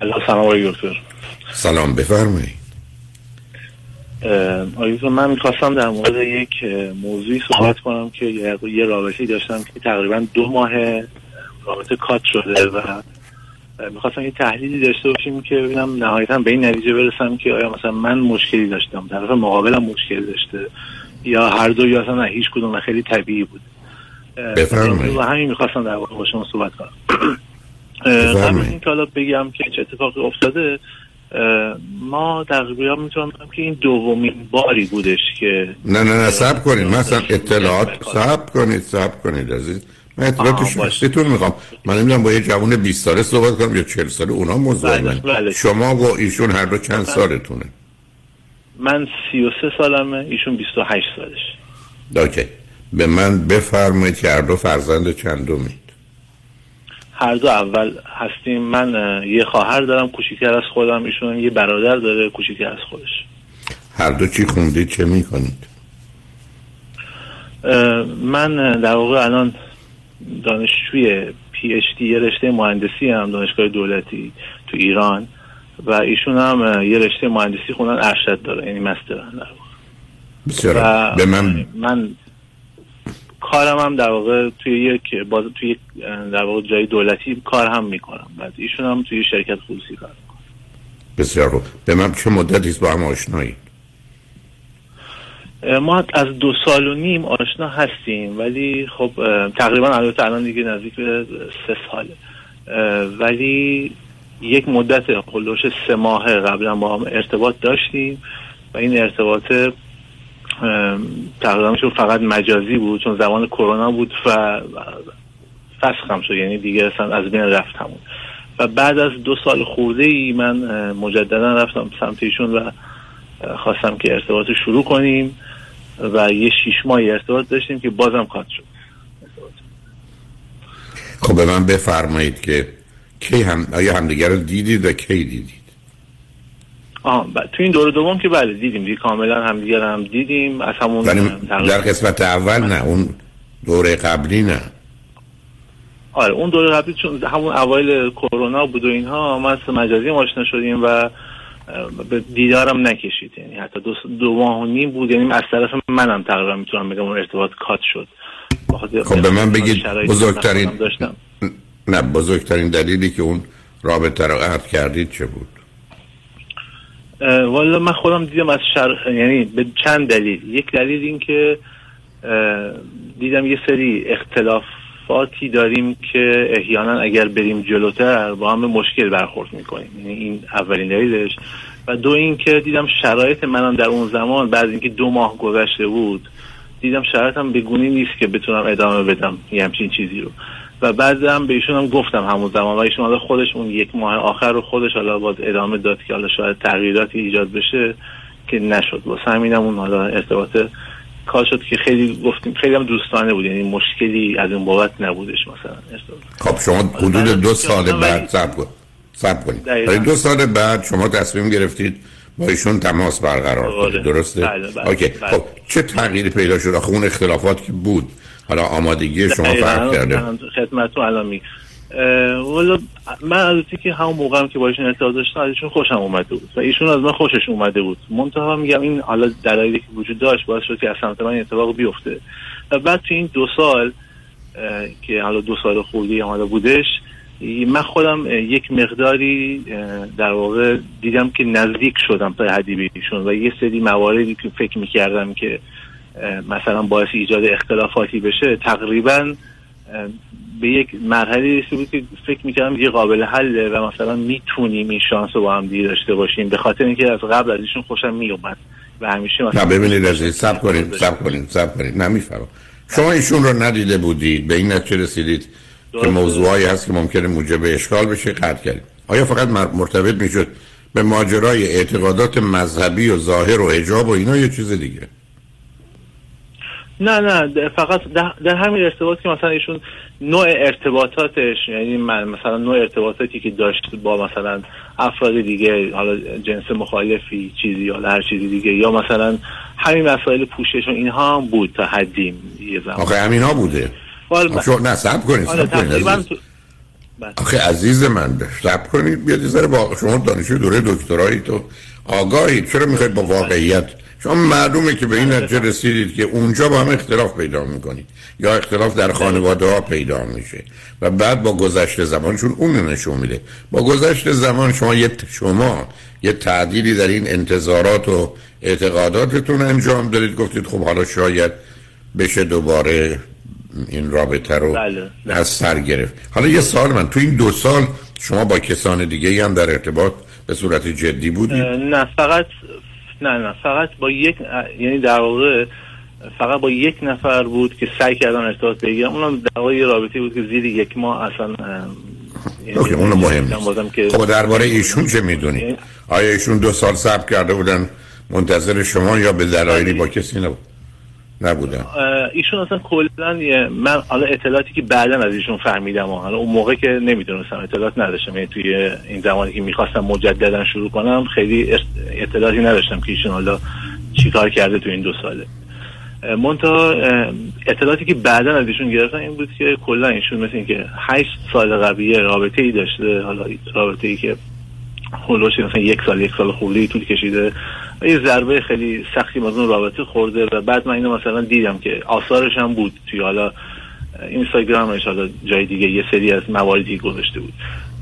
سلام آقای دکتر. سلام بفرمایید. آیوز من می‌خواستم در مورد یک موضوعی صحبت کنم که یه رابطه داشتم که تقریبا دو ماه رابطه کات شده و می‌خواستم یه تحلیلی داشته باشیم که ببینم نهایتا به این نتیجه برسم که آیا مثلا من مشکلی داشتم طرف مقابلم مشکل داشته یا هر دو یا اصلا هیچ کدوم خیلی طبیعی بود. بفرمایید. و همین می‌خواستم در واقع با شما صحبت کنم. قبل این که حالا بگم که چه اتفاقی افتاده ما تقریبا می‌تونم بگم که این دومین باری بودش که نه نه نه سب کنید. مثلا اطلاعات سب کنید سب کنید عزیز. من اطلاعات شخصیتون می‌خوام. من نمی‌دونم با یه جوان 20 ساله صحبت کنم یا 40 ساله اونا موضوع من بله. شما و ایشون هر دو چند سالتونه؟ من 33 سالمه ایشون 28 سالش. اوکی. به من بفرمایید که هر دو فرزند چندمید هر دو اول هستیم من یه خواهر دارم کوچیکتر از خودم ایشون یه برادر داره کوچیکتر از خودش. هر دو چی خوندید چه می‌کنید؟ من در واقع الان دانشجوی پی اچ دی یه رشته مهندسی هم دانشگاه دولتی تو ایران و ایشون هم یه رشته مهندسی خوندن ارشد داره یعنی مستر. در واقع بسیار به من من کارم هم در واقع توی یک باز توی در واقع جای دولتی کار هم می‌کنم. بعد ایشون هم توی شرکت خصوصی کار می‌کنم بسیار خوب. به من چه مدتی با هم آشنایی؟ ما از دو سال و نیم آشنا هستیم ولی خب تقریبا البته الان دیگه نزدیک به سه ساله. ولی یک مدت خلوش سه ماه قبلا با هم ارتباط داشتیم و این ارتباط تقریبا فقط مجازی بود چون زمان کرونا بود و فسخ هم شد یعنی دیگه اصلا از بین رفت همون. و بعد از دو سال خورده ای من مجددا رفتم سمت ایشون و خواستم که ارتباط شروع کنیم و یه شیش ماهی ارتباط داشتیم که بازم کات شد. خب به من بفرمایید که کی هم آیا همدیگر رو دیدید و کی دیدید؟ آه ب... تو این دور دوم که بله دیدیم. دیگه کاملا همدیگر هم دیدیم. از همون در قسمت اول نه اون دوره قبلی نه. آره اون دوره قبلی چون همون اوایل کرونا بود و اینها ما از مجازی آشنا شدیم و به دیدارم نکشید. یعنی حتی دو, دو ماه و نیم بود. یعنی از طرف منم تقریبا می‌تونم بگم اون ارتباط کات شد. خب به من بگید بزرگترین نه بزرگترین دلیلی که اون رابطه رو قطع کردید چه بود؟ والا من خودم دیدم از شر... یعنی به چند دلیل. یک دلیل این که دیدم یه سری اختلافاتی داریم که احیانا اگر بریم جلوتر با هم مشکل برخورد می‌کنیم. یعنی این اولین دلیلش. و دو این که دیدم شرایط منم در اون زمان بعد اینکه دو ماه گذشته بود دیدم شرایطم بگونی نیست که بتونم ادامه بدم. یه همچین چیزی رو. و بعد هم به ایشون هم گفتم همون زمان. و ایشون حالا خودش اون یک ماه آخر رو خودش حالا باز ادامه داد که حالا شاید تغییراتی ایجاد بشه که نشد. واسه همینم اون حالا ارتباط کار شد که خیلی گفتیم خیلی هم دوستانه بود. یعنی مشکلی از اون بابت نبودش مثلا خب شما حدود دو سال بعد سب کن. سب کنید. دو سال بعد شما تصمیم گرفتید با ایشون تماس برقرار کنید. درسته؟ بله بله اوکی. بله. خب چه تغییری پیدا شد؟ آخه اون اختلافات که بود. حالا آمادگی شما فرق کرده. خدمتتون الان می والا من از که همون موقع هم که با ایشون ارتباط داشتم از ایشون خوشم اومده بود. و ایشون از من خوشش اومده بود. منتها میگم این حالا دلایلی که وجود داشت باعث شد که از سمت من اتفاق بیفته. و بعد تو این دو سال که حالا دو سال خوردی حالا بودش من خودم یک مقداری در واقع دیدم که نزدیک شدم به ایشون. و یه سری مواردی که فکر می‌کردم که مثلا باعث ایجاد اختلافاتی بشه تقریبا به یک مرحله رسیده بود که فکر می‌کردم یه قابل حله و مثلا می‌تونیم این شانس رو با هم دیگه داشته باشیم. به خاطر اینکه از قبل از ایشون خوشم میومد و همیشه مثلا نه ببینید از سب کنید سب کنید سب کنید. نمی‌فهمم شما ایشون رو ندیده بودید به این نتیجه رسیدید که موضوعی هست که ممکنه موجب اشکال بشه قطع کردید. آیا فقط مرتبط می‌شد به ماجرای اعتقادات مذهبی و ظاهر و حجاب و اینا یه چیز دیگه؟ نه نه فقط در همین ارتباط که مثلا ایشون نوع ارتباطاتش یعنی مثلا نوع ارتباطاتی که داشت با مثلا افراد دیگه حالا جنس مخالفی چیزی یا هر چیزی دیگه یا مثلا همین مسائل پوشش و اینها هم بود تا حدیم یه زمان. آخه همین ها بوده شو نه سب کنید سب کنید بله. آخه عزیز من شب کنید بیاد یه با شما دانشجو دوره دکترایی تو. آگاهید چرا می‌خواید با واقعیت شما معلومه که به این نتیجه رسیدید که اونجا با هم اختلاف پیدا می‌کنید. یا اختلاف در خانواده ها پیدا میشه. و بعد با گذشت زمان چون اون نشون میده. با گذشت زمان شما یه شما یه تعدیلی در این انتظارات و اعتقاداتتون انجام دارید. گفتید خب حالا شاید بشه دوباره این رابطه رو بله. از سر گرفت. حالا یه سال من. تو این دو سال شما با کسان دیگه هم در ارتباط به صورت جدی بودید؟ نه فقط نه نه فقط با یک یعنی در واقع فقط با یک نفر بود که سعی کردن ارتباط بگیرم اونم در واقع یه رابطه بود که زیر یک ماه اصلا اوکی اونو مهم نیست خب درباره ایشون چه می‌دونی؟ آیا ایشون دو سال صبر کرده بودن منتظر شما یا به دلایلی با کسی نبود؟ نبودن. ایشون اصلا کلا من حالا اطلاعاتی که بعدا از ایشون فهمیدم حالا اون موقع که نمی‌دونستم اطلاعات نداشتم. یعنی توی این زمانی که می‌خواستم مجددا شروع کنم خیلی اطلاعاتی نداشتم که ایشون حالا چیکار کرده تو این دو ساله. منتها اطلاعاتی که بعدا از ایشون گرفتم این بود که کلا ایشون مثل اینکه هشت سال قبلیه رابطه ای داشته حالا رابطه ای که هلوش مثلا یک سال یک سال خوردی طول کشیده. یه ضربه خیلی سختی از اون رابطه خورده و بعد من اینو مثلا دیدم که آثارش هم بود توی حالا اینستاگرامش حالا جای دیگه یه سری از مواردی گذاشته بود.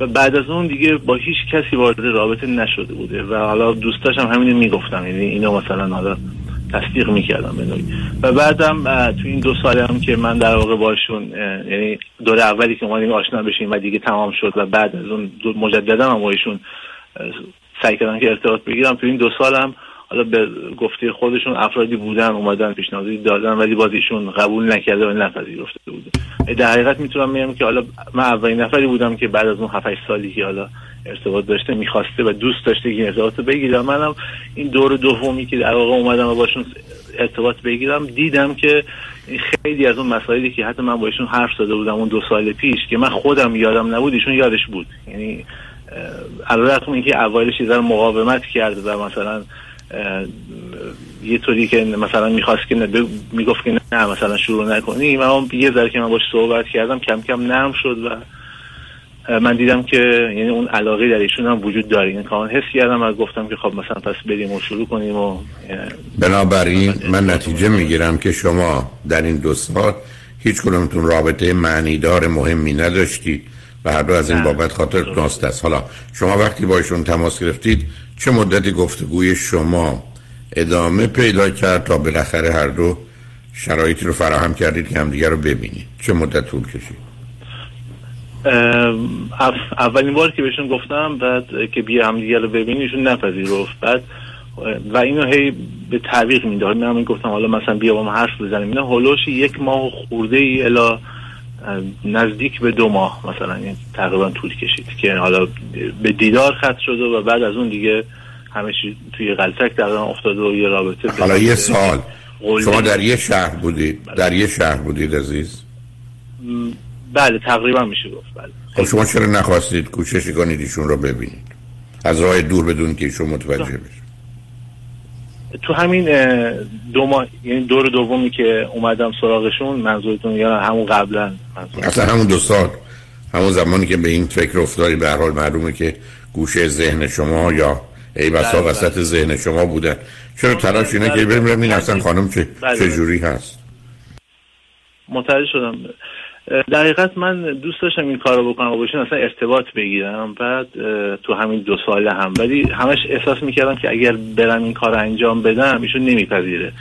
و بعد از اون دیگه با هیچ کسی وارد رابطه نشده بوده و حالا دوستاش هم همینو می‌گفتم یعنی اینو مثلا حالا تصدیق می‌کردم به و بعدم تو این دو سال هم که من در واقع باشون یعنی دور اولی که اومدیم آشنا بشیم و دیگه تمام شد و بعد از اون مجددا هم باشون سعی کردن که ارتباط بگیرم. تو این دو سالم حالا به گفته خودشون افرادی بودن اومدن پیشنهادی دادن ولی باز ایشون قبول نکرده و نپذیرفته بوده. در حقیقت می‌تونم بگم که حالا من اولین نفری بودم که بعد از اون 7 سالی که حالا ارتباط داشته می‌خواسته و دوست داشته که ارتباط بگیرم. منم این دور دومی که در واقع اومدم و باشون ارتباط بگیرم دیدم که خیلی از اون مسائلی که حتی من با ایشون حرف زده بودم اون دو سال پیش که من خودم یادم نبود ایشون یادش بود. یعنی علیرغم اینکه اوایلش یه مقاومت کرد و مثلا یه طوری که مثلا می‌خواست که می‌گفت که نه مثلا شروع نکنیم اما یه ذره که من باش صحبت کردم کم کم نرم شد و من دیدم که یعنی اون علاقه در ایشون هم وجود داره. این کامل حس کردم و گفتم که خب مثلا پس بریم و شروع کنیم و بنابراین من نتیجه می‌گیرم که شما در این دو سال هیچ کنونتون رابطه معنیدار مهمی نداشتید. و هر دو از این بابت خاطر ناست است. حالا شما وقتی با ایشون تماس گرفتید چه مدتی گفتگوی شما ادامه پیدا کرد تا بالاخره هر دو شرایطی رو فراهم کردید که همدیگه رو ببینید؟ چه مدت طول کشید؟ اولین بار که بهشون گفتم بعد که بیا همدیگه رو ببینیشون نپذیرفت. بعد و اینو هی به تعویق می‌داد. من گفتم حالا مثلا بیا با ما حرف بزنیم. اینا هولوش یک ماه خورده ای الا نزدیک به دو ماه مثلا این تقریبا طول کشید که حالا به دیدار خط شده و بعد از اون دیگه همه توی غلطک در افتاده و یه رابطه حالا یه سال. شما در یه شهر بودید در یه شهر بودید عزیز؟ بله تقریبا میشه گفت بله. خب شما چرا نخواستید کوشش کنید ایشون رو ببینید؟ از راه دور بدون که ایشون متوجه بشه. تو همین دو ماه یعنی دور دومی که اومدم سراغشون منظورتون یا همون قبلا اصلا همون دو سال همون زمانی که به این فکر افتادی به هر حال معلومه که گوشه ذهن شما یا ای بسا بله، وسط بله. ذهن شما بودن چرا تلاش اینه که بریم این اصلا خانم چه, بله، چه جوری هست؟ متوجه شدم. در حقیقت من دوست داشتم این کارو بکنم و باشین اصلا ارتباط بگیرم بعد تو همین دو ساله هم. ولی همش احساس می‌کردم که اگر برم این کار انجام بدم ایشون نمیپذیره.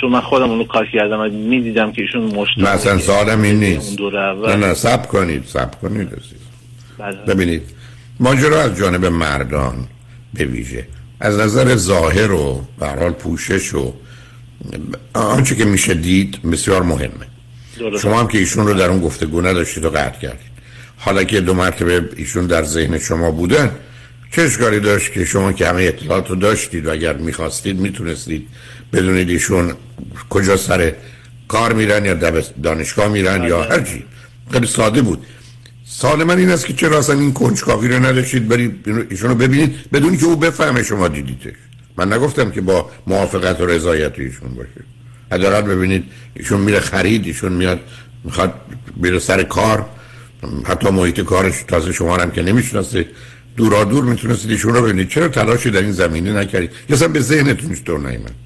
چون من خودم اونو کار کردم و می‌دیدم که ایشون مشت نه اصلا سالم این نیست. نه نه سب کنید سب کنید بله. ببینید ماجرا از جانب مردان به ویژه. از نظر ظاهر و برحال پوشش و آنچه که میشه دید بسیار مهمه. شما هم که ایشون رو در اون گفتگو نداشتید و قطع کردید. حالا که دو مرتبه ایشون در ذهن شما بودن چه اشکالی داشت که شما که همه اطلاعات رو داشتید و اگر می‌خواستید می‌تونستید بدونید ایشون کجا سر کار میرن یا دانشگاه میرن یا بله. هر چی خیلی ساده بود. سال من این است که چرا اصلا این کنجکاوی رو نداشتید؟ برید ایشون رو ببینید بدون که او بفهمه شما دیدیدش من نگفتم که با موافقت و رضایت ایشون باشه. حداقل ببینید ایشون میره خرید ایشون میاد می‌خواد بیره سر کار. حتی محیط کارش تازه شما هم که نمی‌شناسه. دورا دور می‌تونستید ایشون رو ببینید. چرا تلاشی در این زمینه نکردید؟ یا به ذهنتون دور نیمد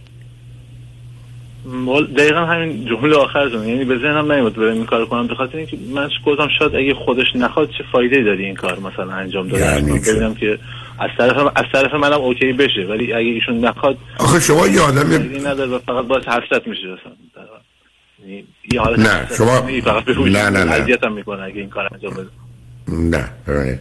دقیقا همین جمله آخرتون یعنی به ذهنم نمیاد برم این کار کنم. بخاطر اینکه من گفتم شاید اگه خودش نخواد چه فایده داری این کار مثلا انجام داده یعنی ببینم که از طرف از طرف منم اوکی بشه. ولی اگه ایشون نخواد آخه شما یه آدم نداره فقط باعث حسرت میشه مثلا. یعنی نه شما نه نه نه. می‌کنه اگه این کار انجام بده. نه.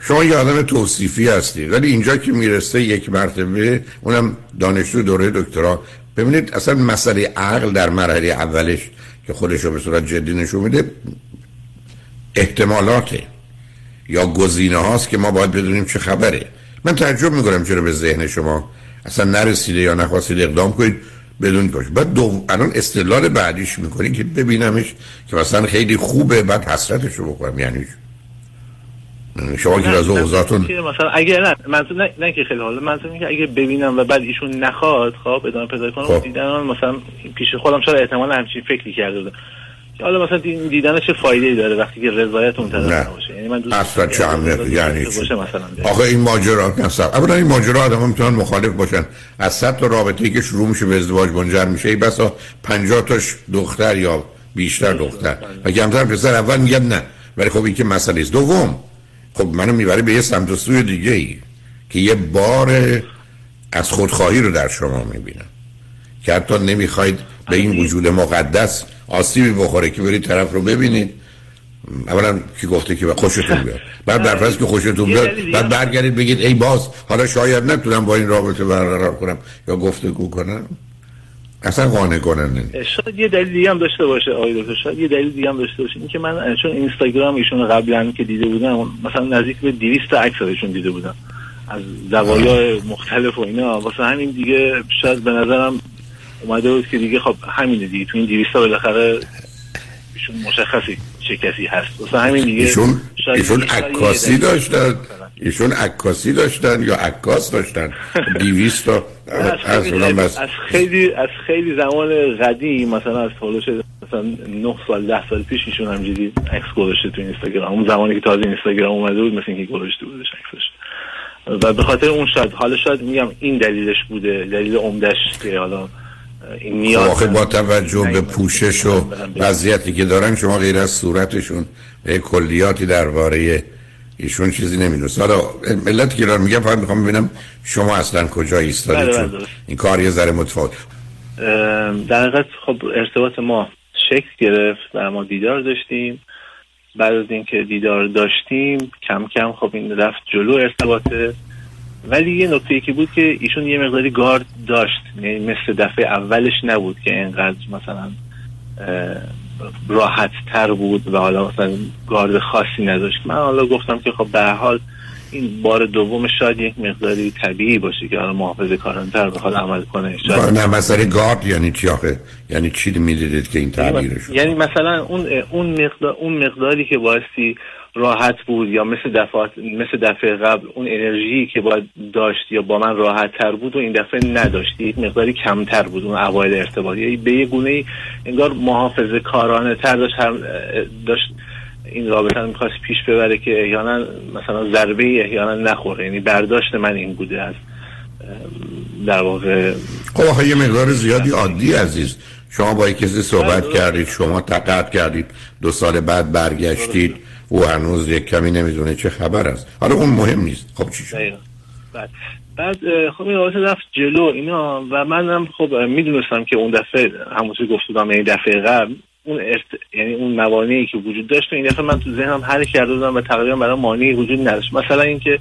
شما یه آدم توصیفی هستی. ولی اینجا که می‌رسه یک مرتبه اونم دانشجو دوره دکترا. ببینید اصلا مسئله عقل در مرحله اولش که خودش رو به صورت جدی نشون میده احتمالاته یا گزینه هاست که ما باید بدونیم چه خبره. من تعجب می‌کنم چرا به ذهن شما اصلا نرسیده یا نخواستید اقدام کنید. بدون باش بعد دو... الان استدلال بعدیش می‌کنی که ببینمش که مثلا خیلی خوبه بعد حسرتش رو بکنم یعنی شما که از اوضاعتون مثلا اگه نه منظور نه, نه که خیلی حالا منظور اینه که اگه ببینم و بعد ایشون نخواد خب ادامه پیدا کنم خب. دیدن مثلا پیش خودم شاید احتمال همچین فکری کرده بودم. حالا مثلا دیدن چه فایده داره وقتی که رضایت اون طرف نباشه؟ یعنی من دوست اصلا چه اهمیت یعنی آخه این ماجرا مثلا اولا این ماجرا آدم می‌تونن مخالف باشن. از صد تا رابطه‌ای که شروع میشه به ازدواج منجر میشه ای بسا 50 تاش دختر یا بیشتر دختر. و کمتر پسر اول میگن نه. ولی خب این که مسئله است. دوم خب منو می‌بره به یه سمت و سوی دیگه ای که یه بار از خودخواهی رو در شما می‌بینم. که حتی نمی‌خواید به این وجود مقدس آسیبی بخوره که برید طرف رو ببینید. اولا کی گفته که خوشتون بیاد. بعد در فرض که خوشتون بیاد بعد برگردید بگید ای باز حالا شاید نتونم با این رابطه برقرار کنم یا گفتگو کنم. اصلا قانع کننده شاید یه دلیل دیگه هم داشته باشه آقای دکتر شاید یه دلیل دیگه هم داشته باشه. اینکه من چون اینستاگرام ایشون قبلا که دیده بودم مثلا نزدیک به 200 عکس ازشون دیده بودم. از زوایای مختلف و اینا. واسه همین دیگه شاید به نظرم اومده بود که دیگه خب همینه دیگه. تو این 200 تا بالاخره ایشون مشخصی چه کسی هست. واسه همین دیگه ایشون ایشون عکاسی داشتن ایشون عکاسی داشتن یا عکاس داشتن؟ 200 تا از, از خیلی از خیلی زمان قدیم مثلا از هولوش مثلا 9 سال 10 سال پیش ایشون همجوری عکس گذاشته تو اینستاگرام. اون زمانی که تازه اینستاگرام اومده بود مثل اینکه گذاشته بودش عکسش. و به خاطر اون شاید حالا شاید میگم این دلیلش بوده دلیل عمدش که حالا این خب با توجه به پوشش و وضعیتی که دارن شما غیر از صورتشون کلیاتی درباره ایشون چیزی نمی‌دونست. حالا ملت که میگم فقط می‌خوام ببینم شما اصلا کجا ایستادید بله، چون بله. این کار یه ذره متفاوت. در حقیقت خب ارتباط ما شکل گرفت و ما دیدار داشتیم. بعد از اینکه دیدار داشتیم کم کم خب این رفت جلو ارتباطه. ولی یه نکته که بود که ایشون یه مقداری گارد داشت. یعنی مثل دفعه اولش نبود که اینقدر مثلا راحت تر بود و حالا مثلا گارد خاصی نداشت. من حالا گفتم که خب به حال این بار دوم شاید یک مقداری طبیعی باشه که حالا محافظ کارانتر بخواد عمل کنه شاید. نه مسئله گارد یعنی چی آخه؟ یعنی چی می‌دیدید که این شد یعنی مثلا اون اون مقدار اون مقداری که بایستی راحت بود یا مثل دفعات مثل دفعه قبل اون انرژی که باید داشت یا با من راحت تر بود و این دفعه نداشتی یک مقداری کمتر بود اون اوایل ارتباطی یعنی به یه گونه ای انگار محافظه کارانه تر داشت داشت این رابطه رو می‌خواست پیش ببره که احیانا مثلا ضربه احیانا نخوره یعنی برداشت من این بوده از در واقع خب یه مقدار زیادی عادی عزیز. شما با کسی صحبت کردید شما تقاعد کردید دو سال بعد برگشتید. او هنوز یک کمی نمی‌دونه چه خبر است. حالا اون مهم نیست. خب چی شد؟ بعد بعد خب این رابطه رفت جلو اینا و منم خب می‌دونستم که اون دفعه همونطور گفت بودم یعنی دفعه قبل اون ارت... یعنی اون موانعی که وجود داشت این دفعه من تو ذهنم حل کرده بودم و تقریبا برای مانعی وجود نداشت. مثلا اینکه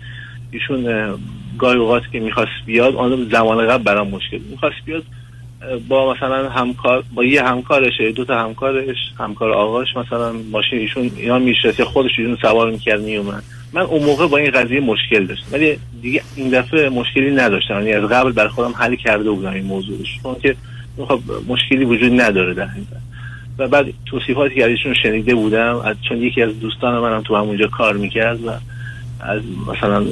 ایشون گاهی اوقات که می‌خواست بیاد آن زمان قبل برام مشکل می‌خواست بیاد با مثلا همکار با یه همکارش دو تا همکارش همکار آقاش مثلا ماشین ایشون اینا میشه خودش ایشون سوار می‌کرد میومد من اون موقع با این قضیه مشکل داشتم. ولی دیگه این دفعه مشکلی نداشتم. یعنی از قبل بر خودم حل کرده بودم این موضوعش. چون که خب مشکلی وجود نداره در این و بعد توصیفاتی که ازشون شنیده بودم از چون یکی از دوستان منم تو همونجا کار می‌کرد و از مثلا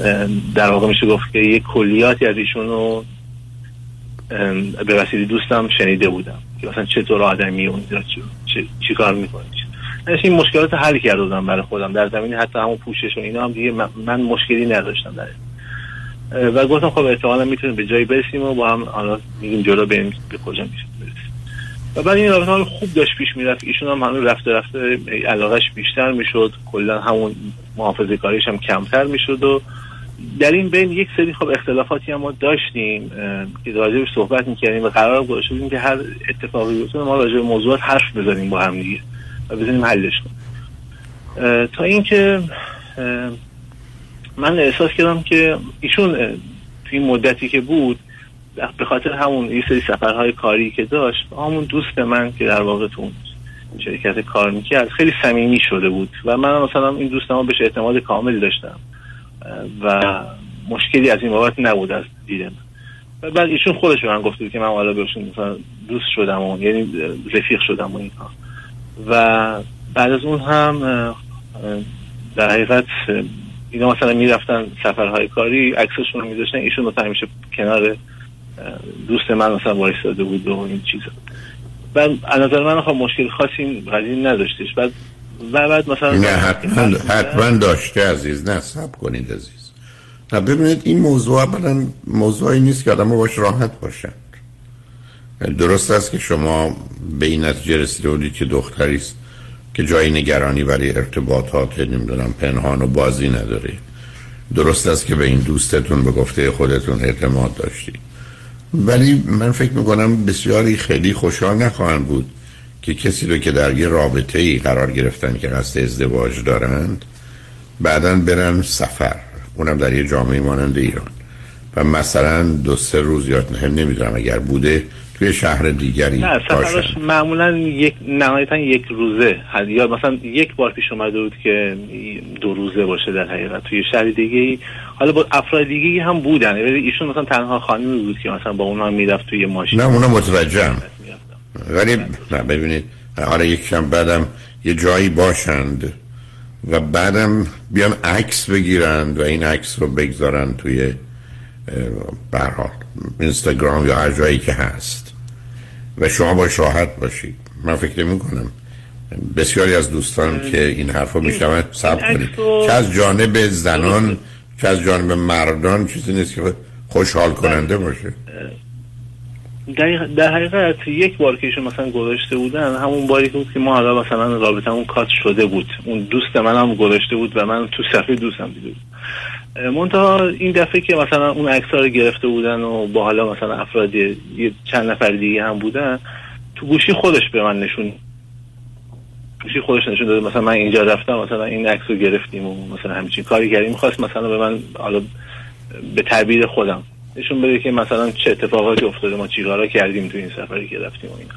در واقع میشه گفت که یه کلیاتی از ایشون به وسیله دوستم شنیده بودم که مثلا چطور آدمی اونجا چی, چی کار می‌کنه این مشکلات حل کرده بودم برای خودم در زمین حتی همون پوشش و اینا هم دیگه من مشکلی نداشتم در و گفتم خب احتمالا می‌تونیم به جایی برسیم و با هم حالا میگیم جلو بریم به کجا میشه برسیم. و بعد این رابطه خوب داشت پیش می‌رفت ایشون هم همین رفته رفته علاقش بیشتر می‌شد کلا همون محافظه کاریش هم کمتر می‌شد و در این بین یک سری خب اختلافاتی هم ما داشتیم که راجع صحبت می‌کردیم و قرار گذاشته بودیم که هر اتفاقی بیفته ما راجع به موضوعات حرف بزنیم با هم دیگه و بزنیم حلش کنیم. تا اینکه من احساس کردم که ایشون توی این مدتی که بود به خاطر همون یه سری سفرهای کاری که داشت همون دوست من که در واقع تو شرکت کار می‌کرد خیلی صمیمی شده بود و من مثلا این دوستم بهش اعتماد کامل داشتم. و مشکلی از این بابت نبود از دیدم و بعد ایشون خودش به من گفته که من حالا بهشون مثلا دوست شدم و یعنی رفیق شدم و اینها و بعد از اون هم در حقیقت اینا مثلا می‌رفتن سفرهای کاری عکسشون رو میذاشتن ایشون مثلا همیشه کنار دوست من مثلا وایستاده بود و این چیزا. بعد از نظر من خب مشکل خاصی قضیه نداشتش. بعد و بعد مثلا نه حتما حتما داشته عزیز نه سب کنید عزیز. نه ببینید این موضوع اولا موضوعی نیست که آدم باش راحت باشن. درست است که شما به این نتیجه رسیده بودید که دختری است که جای نگرانی برای ارتباطات نمی‌دونم پنهان و بازی نداره درست است که به این دوستتون به گفته خودتون اعتماد داشتید. ولی من فکر می‌کنم بسیاری خیلی خوشحال نخواهند بود که کسی رو که در یه رابطه ای قرار گرفتن که قصد ازدواج دارند بعدا برن سفر. اونم در یه جامعه مانند ایران. و مثلا دو سه روز یا نمی‌دونم اگر بوده توی شهر دیگری نه سفرش معمولا یک نهایتا یک روزه. یا مثلا یک بار پیش اومده بود که دو روزه باشه در حقیقت. توی شهر دیگه حالا با افراد دیگه هم بودن. ولی ایشون مثلا تنها خانمی بود که مثلا با اونها می‌رفت توی ماشین. نه اونا متوجهم. ولی نه ببینید حالا یکم بعدم یه جایی باشند و بعدم بیان عکس بگیرند و این عکس رو بگذارن توی برحال اینستاگرام یا هر جایی که هست. و شما باش راحت باشید. من فکر نمی کنم. بسیاری از دوستان که این حرف رو میشنون سب کنید. که از جانب زنان که از جانب مردان چیزی نیست که خوشحال کننده باشه. در حقیقت یک بار که ایشون مثلا گذاشته بودن همون باری بود که ما حالا مثلا اون کات شده بود. اون دوست من هم گذاشته بود و من تو صفحه دوستم دیده بود. منتها این دفعه که مثلا اون عکس رو گرفته بودن و با حالا مثلا افرادی چند نفر دیگه هم بودن تو گوشی خودش به من نشون گوشی خودش نشون داده. مثلا من اینجا رفتم مثلا این عکس رو گرفتیم و مثلا همچین کاری کردیم. می‌خواست مثلا به من حالا به تعبیر خودم نشون بده که مثلا چه اتفاقاتی افتاده ما چیکارا کردیم تو این سفری که رفتیم و اینا.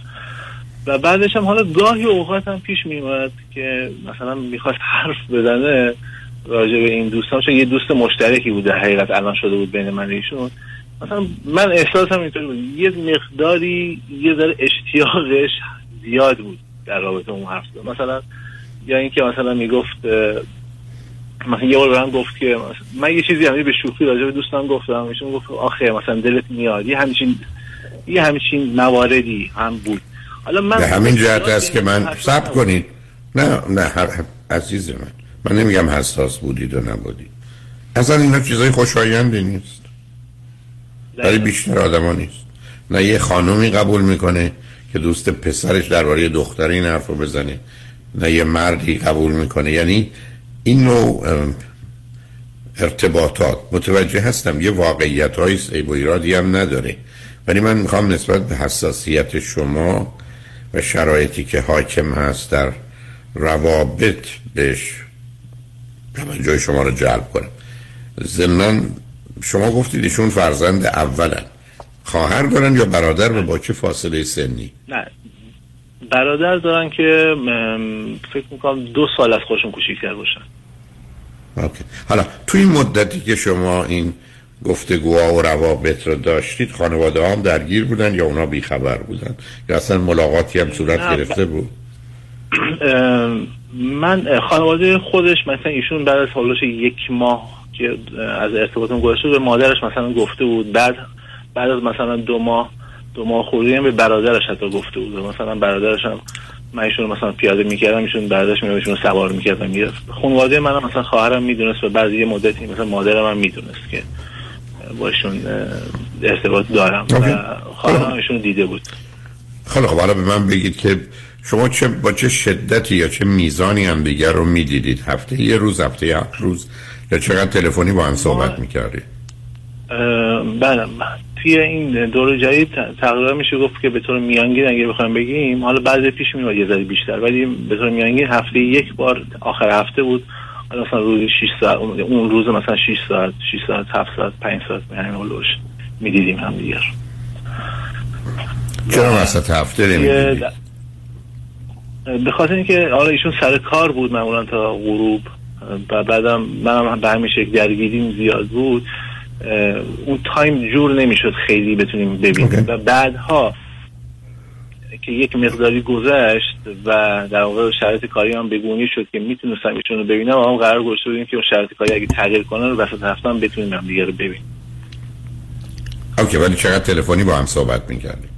و بعدش هم حالا گاهی اوقات هم پیش میومد که مثلا می‌خواست حرف بزنه راجع به این دوستان چون یه دوست مشترکی بود در حقیقت الان شده بود بین من ایشون. مثلا من احساسم اینطوری بود. یه مقداری یه ذره اشتیاقش زیاد بود در رابطه اون حرف مثلا یا اینکه مثلا می‌گفت مثلا یه بار گفت که من یه چیزی همی به شوخی راجع به دوستان گفتم ایشون گفت آخه مثلا دلت میاد یه همچین یه همچین مواردی هم بود. حالا من به همین جهت است که من سب کنید. نه نه هر عزیز من. من نمیگم حساس بودید و نبودید. اصلا اینا چیزای خوشایندی نیست. برای بیشتر آدما نیست. نه یه خانومی قبول می‌کنه که دوست پسرش درباره دختر این حرف رو بزنه نه یه مردی قبول می‌کنه. یعنی این نوع ارتباطات. متوجه هستم. یه واقعیت های سیب و ایرادی هم نداره. ولی من می‌خوام نسبت به حساسیت شما و شرایطی که حاکم هست در روابط بهش توجه شما رو جلب کنم. ضمن شما گفتید ایشون فرزند اولن. خواهر دارن یا برادر و با چه فاصله سنی؟ نه. برادر دارن که فکر می‌کنم دو سال از خودشون کوچیکتر باشن. اوکی. حالا توی این مدتی که شما این گفتگوها و روابط رو داشتید خانواده هم درگیر بودن یا اونا بیخبر بودن؟ یا اصلا ملاقاتی هم صورت گرفته بود؟ من خانواده خودش مثلا ایشون بعد از حالش یک ماه که از ارتباطم گذاشته به مادرش مثلا گفته بود بعد بعد از مثلا دو ماه دو ماه خوردی به برادرش حتی گفته بود. مثلا برادرش هم من ایشون مثلا پیاده می‌کردم ایشون بعدش میشون سوار می‌کردم می‌رفت. خانواده منم مثلا خواهرم می‌دونست و بعضی یه مدتی مثلا مادرم هم می‌دونست که باشون ارتباط دارم و خواهرم ایشون دیده بود. خیلی خب حالا به من بگید که شما چه با چه شدتی یا چه میزانی هم دیگر رو می‌دیدید؟ هفته یه روز هفته یه روز یا چقدر تلفنی با هم صحبت می‌کردید؟ بله توی این دور جدید تقریبا میشه گفت که به طور میانگین اگه بخوایم بگیم حالا بعضی پیش میاد یه ذره بیشتر ولی به طور میانگین هفته یک بار آخر هفته بود. حالا مثلا روز 6 ساعت اون روز مثلا 6 ساعت 6 ساعت 7 ساعت 5 ساعت به همین حلوش می‌دیدیم هم دیگر. چرا وسط هفته نمی‌دیدید به خاطر اینکه آره ایشون سر کار بود معمولا تا غروب. و بعدم منم به همین شکل درگیریم زیاد بود. اون تایم جور نمی‌شد خیلی بتونیم ببینیم. و بعدها که یک مقداری گذشت و در واقع شرط کاری هم بگونی شد که می‌تونستم ایشون رو ببینم و هم قرار گذاشته بودیم که اون شرط کاری اگه تغییر کنه رو وسط هفته هم بتونیم هم دیگه رو ببینیم. اوکی ولی چقدر تلفنی با هم صحبت می‌کردیم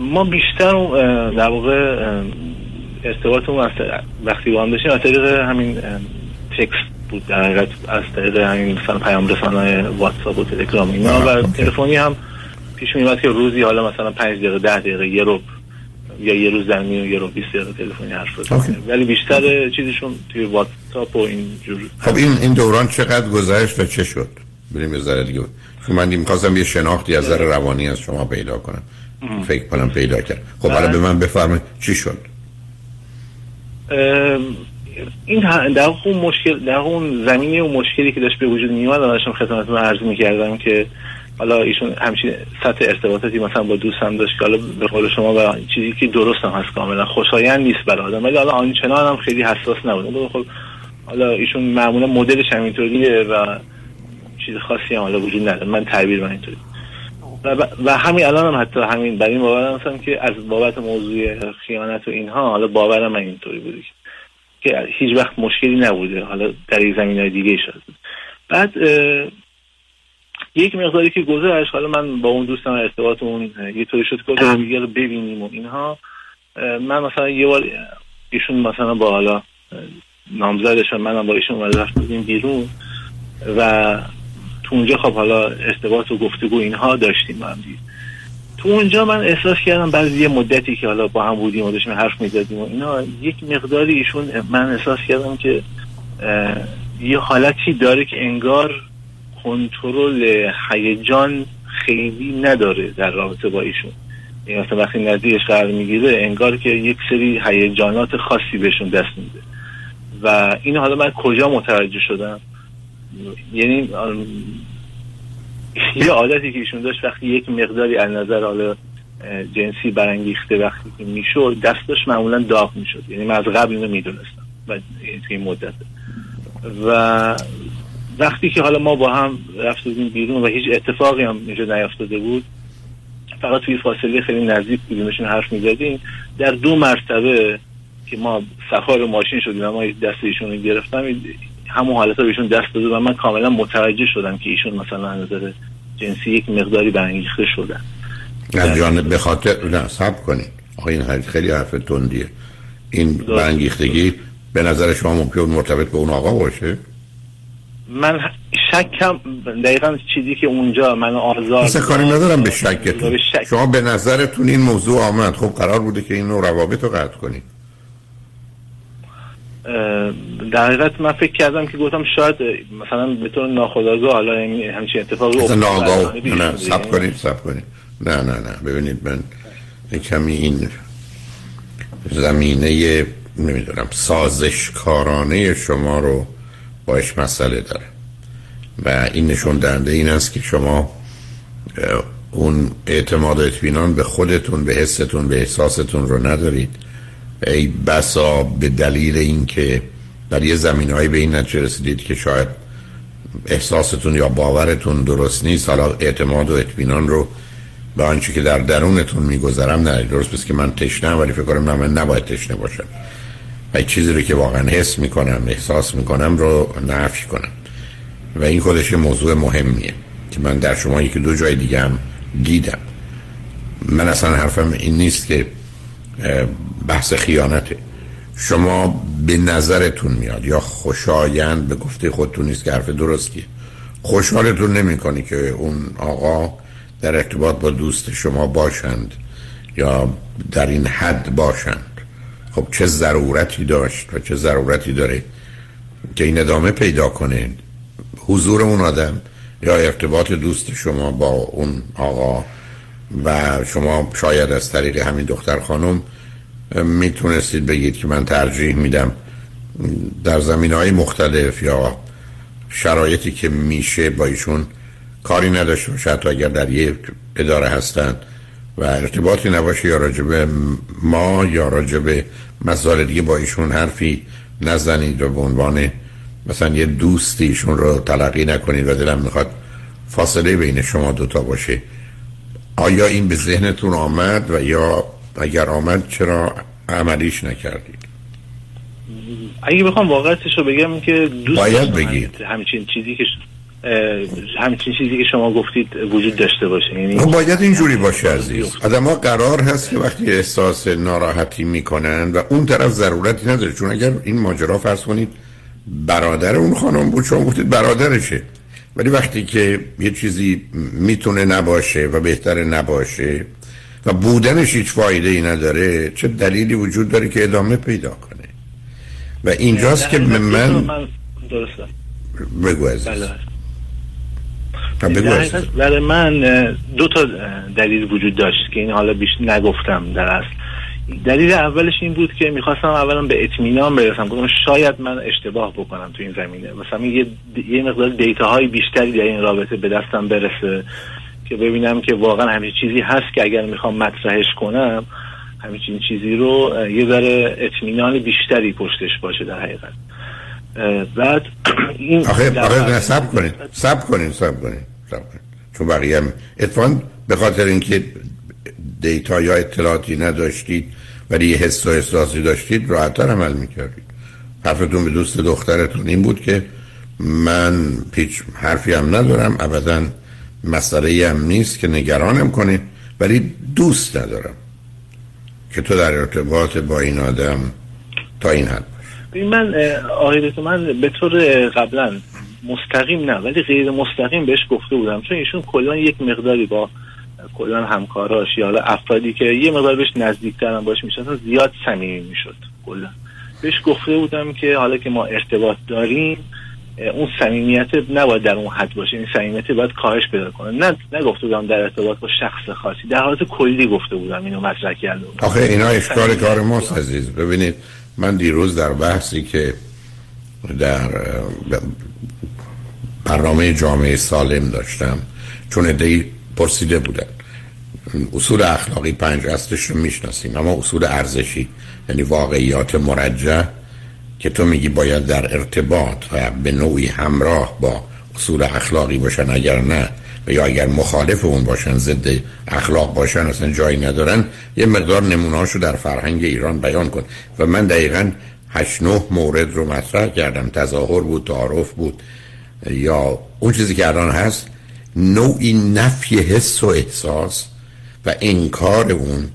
ما بیشتر در واقع ارتباطمون وقتی با هم داشتیم از طریق همین تکست بود. در حقیقت از طریق همین مثلا پیام رسانه واتساپ و تلگرام اینا. و تلفنی هم پیش میومد که روزی حالا مثلا 5 دقیقه 10 دقیقه یه رو یا یه روز در میون یه رو 20 دقیقه تلفنی حرف بزنیم ولی بیشتر چیزشون توی واتساپ و این جور خب این این دوران چقدر گذشت و چه شد؟ بریم یه ذره دیگه. چون من می‌خواستم یه شناختی از نظر روانی از شما پیدا کنم. فکر کنم پیدا کرد. خب حالا به من بفرمایید چی شد؟ این در اون مشکل در اون زمینه و مشکلی که داشت به وجود می اومد داشتم خدمتتون عرض می‌کردم که حالا ایشون همچین سطح ارتباطاتی مثلا با دوستم داشت که حالا به قول شما و چیزی که درست هم هست کاملا. خوشایند نیست برای آدم. ولی حالا آنچنان هم خیلی حساس نبود. خب حالا ایشون معمولا مدلش همینطوریه و چیز خاصی هم حالا وجود نداره. من تعبیر من اینطوری و, و همین الان هم حتی همین بر این باورم هستم که از بابت موضوع خیانت و اینها حالا باورم من اینطوری بوده که هیچ وقت مشکلی نبوده. حالا در یک زمین های دیگه شد بعد یک مقداری که گذشت حالا من با اون دوستم ارتباط اون یه طوری شد که دیگه رو ببینیم و اینها. من مثلا یه بار ایشون مثلا با حالا نامزدش و منم با ایشون رفت بودیم بیرون و تو اونجا خب حالا ارتباط و گفتگو اینها داشتیم با هم تو اونجا من احساس کردم بعد یه مدتی که حالا با هم بودیم و داشتیم حرف می‌زدیم و اینا یک مقداری ایشون من احساس کردم که یه حالتی داره که انگار کنترل هیجان خیلی نداره در رابطه با ایشون. این مثلا وقتی نزدیکش قرار می‌گیره انگار که یک سری هیجانات خاصی بهشون دست میده. و این حالا من کجا متوجه شدم؟ یعنی یه عادتی که ایشون داشت وقتی یک مقداری از نظر حالا جنسی برانگیخته وقتی که می‌شد دستش معمولا داغ می‌شد. یعنی من از قبل اینو می‌دونستم و این مدت. و وقتی که حالا ما با هم رفتیم بیرون و هیچ اتفاقی هم اینجا نیافتاده بود فقط توی فاصله خیلی نزدیک بودیمشون حرف می‌زدیم. در دو مرتبه که ما سفار ماشین شدیم و ما دست ایشون رو گرفتم همون حالت رو بهشون دست داده و من کاملا متوجه شدم که ایشون مثلا نظر جنسی یک مقداری برانگیخته شدن. جانب به خاطر نه سب کنید آقا این خیلی حرف تندیه. این برانگیختگی به نظر شما ممکن مرتبط به اون آقا باشه؟ من شکم دقیقا چیزی که اونجا من آزار مثل کاری ندارم به شکتون. شک. شما به نظرتون این موضوع آمد. خب قرار بوده که این نوع روابط رو قطع کنید در حقیقت من فکر کردم که گفتم شاید مثلا به طور ناخودآگاه حالا همچین اتفاقی افتاد ناآگاه نه سب کنید سب کنید. نه نه نه ببینید من کمی این زمینه نمی‌دونم سازشکارانه شما رو باش مسئله داره. و این نشون دهنده این است که شما اون اعتماد و اطمینان به خودتون به حستون به احساستون رو ندارید. ای بسا به دلیل اینکه در یه زمین های به این نتیجه رسیدید که شاید احساستون یا باورتون درست نیست حالا اعتماد و اطمینان رو به آنچه که در درونتون میگذرم نه درست بس که من تشنه ولی فکر کنم من نباید تشنه باشم. و چیزی رو که واقعا حس می‌کنم احساس می‌کنم رو نفی کنم. و این خودش موضوع مهمیه که من در شما یکی دو جای دیگه هم دیدم. من اصلا حرفم این نیست که بحث خیانته. شما به نظرتون میاد یا خوشایند به گفته خودتون نیست که حرف درستیه؟ خوشحالتون نمی‌کنی که اون آقا در ارتباط با دوست شما باشند یا در این حد باشند؟ خب چه ضرورتی داشت و چه ضرورتی داره که این ادامه پیدا کنه؟ حضور اون آدم یا ارتباط دوست شما با اون آقا و شما شاید از طریق همین دختر خانم می‌تونستید بگید که من ترجیح میدم در زمین های مختلف یا شرایطی که میشه با ایشون کاری نداشته باشه. حتی اگر در یک اداره هستند و ارتباطی نباشه یا راجب ما یا راجب مسائل دیگه با ایشون حرفی نزنید و به عنوان مثلا یه دوستی ایشون رو تلقی نکنید و دلم می‌خواد فاصله بین شما دوتا باشه. آیا این به ذهنتون آمد و یا اگر آمد چرا عملیش نکردید؟ اگه بخوام واقعیتش رو بگم که دوست باید بگید. همچین چیزی که همچین چیزی که شما گفتید وجود داشته باشه. یعنی خب باید اینجوری باشه عزیز. آدم ها قرار هست که وقتی احساس ناراحتی می‌کنن و اون طرف ضرورتی نداره. چون اگر این ماجرا فرض کنید برادر اون خانم بود شما گفتید برادرشه. ولی وقتی که یه چیزی می‌تونه نباشه و بهتر نباشه و بودنش هیچ فایده ای نداره چه دلیلی وجود داره که ادامه پیدا کنه. و اینجاست که من بگو عزیز. بله. برای من دو تا دلیل وجود داشت که این حالا بیش نگفتم در اصل. دلیل اولش این بود که می‌خواستم اولا به اطمینان برسم. گفتم شاید من اشتباه بکنم تو این زمینه. مثلا یه, یه مقدار دیتا های بیشتری در این رابطه به دستم برسه. که ببینم که واقعا همین چیزی هست که اگر می‌خوام مطرحش کنم همین چیزی رو یه ذره اطمینان بیشتری پشتش باشه در حقیقت. بعد این آخه آخه سب کنید سب کنید سب کنید سب کنید. چون بقیه هم اتفاقا به خاطر اینکه دیتا یا اطلاعاتی نداشتید ولی یه حس و احساسی داشتید راحتتر عمل می‌کردید. حرفتون به دوست دخترتون این بود که من پیچ حرفی هم ندارم ابدا مسئله هم نیست که نگرانم کنه ولی دوست ندارم که تو در ارتباط با این آدم تا این حد من آقای من به طور قبلا مستقیم نه ولی غیر مستقیم بهش گفته بودم چون ایشون کلا یک مقداری با کلا همکاراش یا حالا افرادی که یه مقدار بهش نزدیکترن باش میشن زیاد صمیمی می‌شد کلا بهش گفته بودم که حالا که ما ارتباط داریم اون صمیمیت نباید در اون حد باشه. این صمیمیت باید کاهش پیدا کنه. نه نگفته بودم در ارتباط با شخص خاصی. در حالت کلی گفته بودم اینو مطرح کرده بودم. آخه اینا اشکال کار ماست عزیز. ببینید من دیروز در بحثی که در برنامه جامعه سالم داشتم چون ادهی پرسیده بودن. اصول اخلاقی پنج اصلش رو می‌شناسیم اما اصول ارزشی یعنی واقعیات مرجع که تو میگی باید در ارتباط و به نوعی همراه با اصول اخلاقی باشن اگر نه و یا اگر مخالف اون باشن ضد اخلاق باشن اصلا جایی ندارن یه مقدار نمونهاشو در فرهنگ ایران بیان کن. و من دقیقا هشت نه مورد رو مطرح کردم. تظاهر بود تعارف بود. یا اون چیزی که الان هست نوعی نفی حس و احساس و انکار اون